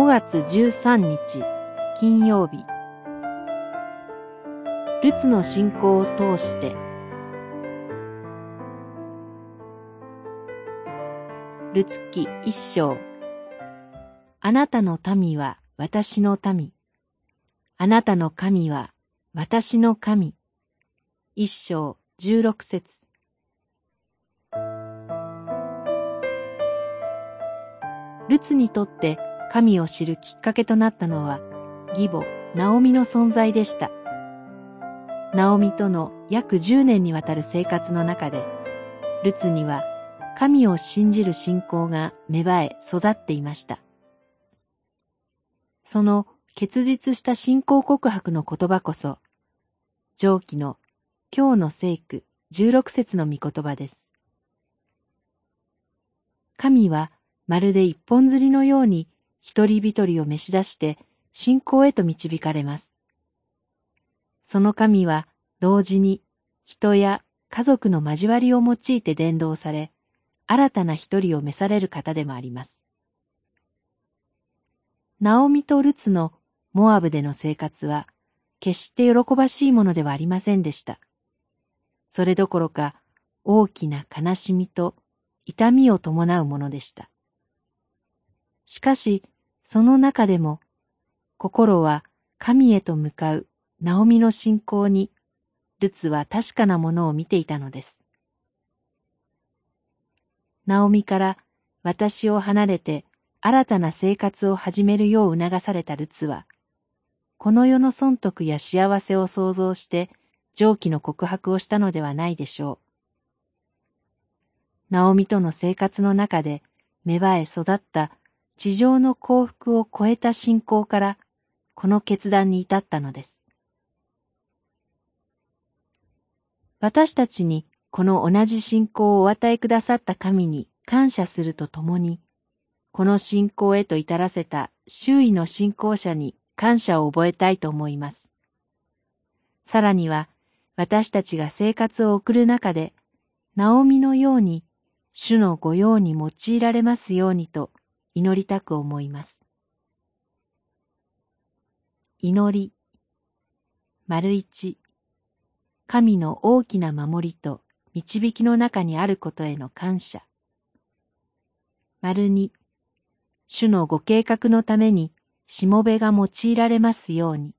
5月13日金曜日。ルツの信仰を通して。ルツ記一章。あなたの民は私の民。あなたの神は私の神。一章十六節。ルツにとって神を知るきっかけとなったのは、義母、ナオミの存在でした。ナオミとの約10年にわたる生活の中で、ルツには神を信じる信仰が芽生え育っていました。その結実した信仰告白の言葉こそ、上記の今日の聖句16節の御言葉です。神はまるで一本釣りのように一人一人を召し出して信仰へと導かれます。その神は同時に人や家族の交わりを用いて伝道され、新たな一人を召される方でもあります。ナオミとルツのモアブでの生活は、決して喜ばしいものではありませんでした。それどころか、大きな悲しみと痛みを伴うものでした。しかし、その中でも、心は神へと向かうナオミの信仰に、ルツは確かなものを見ていたのです。ナオミから私を離れて新たな生活を始めるよう促されたルツは、この世の損得や幸せを想像して上記の告白をしたのではないでしょう。ナオミとの生活の中で芽生え育った地上の幸福を超えた信仰からこの決断に至ったのです。私たちにこの同じ信仰をお与えくださった神に感謝するとともに、この信仰へと至らせた周囲の信仰者に感謝を覚えたいと思います。さらには、私たちが生活を送る中で、ナオミのように、主の御用に用いられますようにと祈りたく思います。祈り、丸一、神の大きな守りと導きの中にあることへの感謝。丸二、主のご計画のためにしもべが用いられますように。